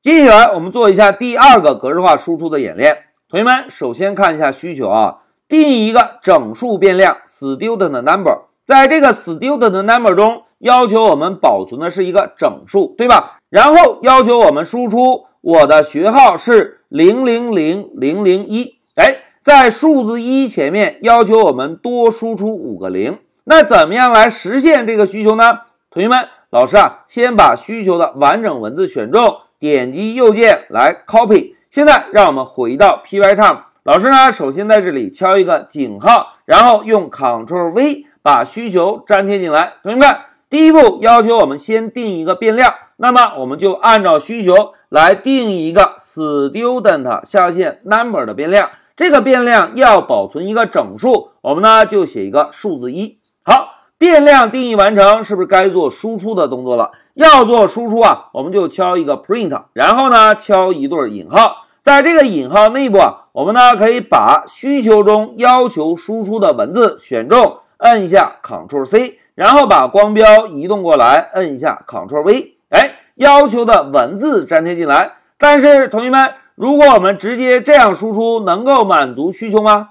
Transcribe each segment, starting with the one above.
接下来我们做一下第二个格式化输出的演练。同学们，首先看一下需求啊，定义一个整数变量 student number，在这个 student number 中，要求我们保存的是一个整数，对吧？然后要求我们输出我的学号是零零零零零一，哎，在数字一前面要求我们多输出五个零。那怎么样来实现这个需求呢？同学们，老师啊，先把需求的完整文字选中。点击右键来 copy。现在让我们回到 Pycharm。老师呢，首先在这里敲一个井号，然后用 Ctrl V 把需求粘贴进来。同学们，第一步要求我们先定一个变量，那么我们就按照需求来定一个 student 下线 number 的变量。这个变量要保存一个整数，我们呢就写一个数字一。好。变量定义完成，是不是该做输出的动作了？要做输出啊，我们就敲一个 print，然后呢敲一对引号，在这个引号内部啊，我们呢可以把需求中要求输出的文字选中，摁一下 Ctrl C，然后把光标移动过来，摁一下 Ctrl V，哎，要求的文字粘贴进来。但是同学们，如果我们直接这样输出，能够满足需求吗？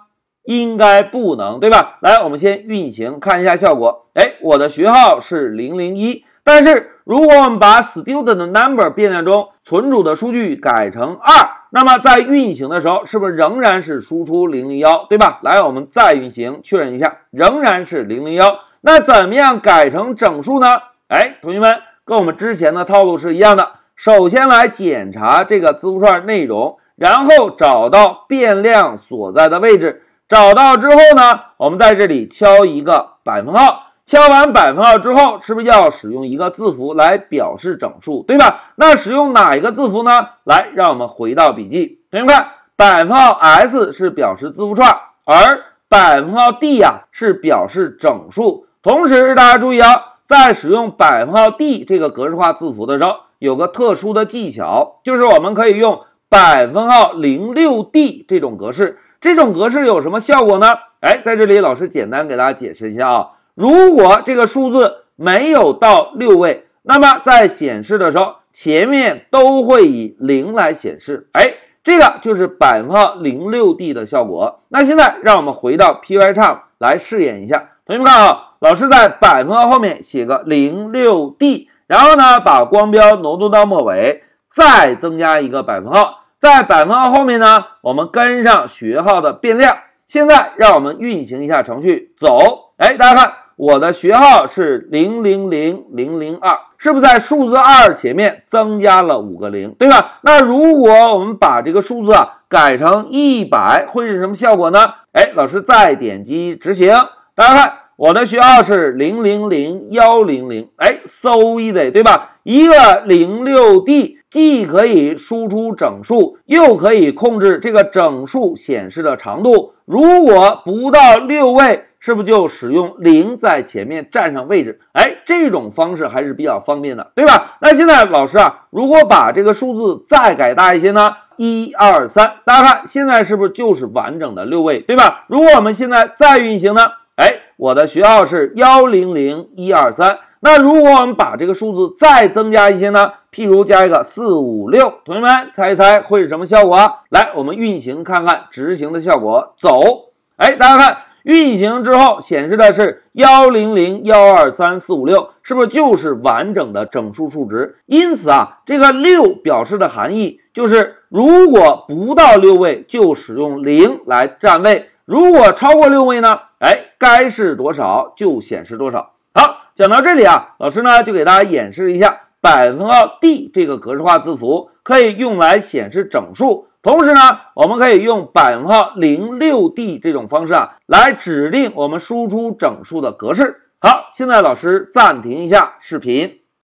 应该不能，对吧？来，我们先运行看一下效果。哎，我的学号是零零一，但是如果我们把 student number 变量中存储的数据改成二，那么在运行的时候是不是仍然是输出零零幺，对吧？来，我们再运行确认一下，仍然是零零幺。那怎么样改成整数呢？哎，同学们，跟我们之前的套路是一样的。首先来检查这个字符串内容，然后找到变量所在的位置。找到之后呢，我们在这里敲一个百分号。敲完百分号之后，是不是要使用一个字符来表示整数，对吧？那使用哪一个字符呢？来，让我们回到笔记，同学们看，百分号 s 是表示字符串，而百分号 d 呀是表示整数。同时，大家注意啊，在使用百分号 d 这个格式化字符的时候，有个特殊的技巧，就是我们可以用百分号零六 d 这种格式。这种格式有什么效果呢？哎，在这里老师简单给大家解释一下啊。如果这个数字没有到六位，那么在显示的时候，前面都会以零来显示。哎，这个就是百分号零六 D 的效果。那现在让我们回到 Pycharm 来试验一下。同学们看啊，老师在百分号后面写个零六 D，然后呢把光标挪动到末尾，再增加一个百分号。在百分号后面呢，我们跟上学号的变量。现在让我们运行一下程序，走。哎，大家看，我的学号是零零零零零二，是不是在数字二前面增加了五个零，对吧？那如果我们把这个数字啊改成一百，会是什么效果呢？哎，老师再点击执行，大家看。我的学号是零零零幺零零，哎，so easy，对吧？一个零六 D 既可以输出整数，又可以控制这个整数显示的长度。如果不到六位，是不是就使用零在前面占上位置？哎，这种方式还是比较方便的，对吧？那现在老师啊，如果把这个数字再改大一些呢？一二三，大家看，现在是不是就是完整的六位，对吧？如果我们现在再运行呢？哎。我的学号是幺零零一二三。那如果我们把这个数字再增加一些呢？譬如加一个四五六，同学们猜一猜会是什么效果？来，我们运行看看执行的效果。走，哎，大家看，运行之后显示的是幺零零幺二三四五六，是不是就是完整的整数数值？因此啊，这个六表示的含义就是，如果不到六位，就使用零来占位；如果超过六位呢？哎。该是多少就显示多少。讲到这里啊，老师呢就给大家演示一下百分号 D 这个格式化字符可以用来显示整数，同时呢，我们可以用百分号零六 D 这种方式啊来指定我们输出整数的格式。好，现在老师暂停一下视频。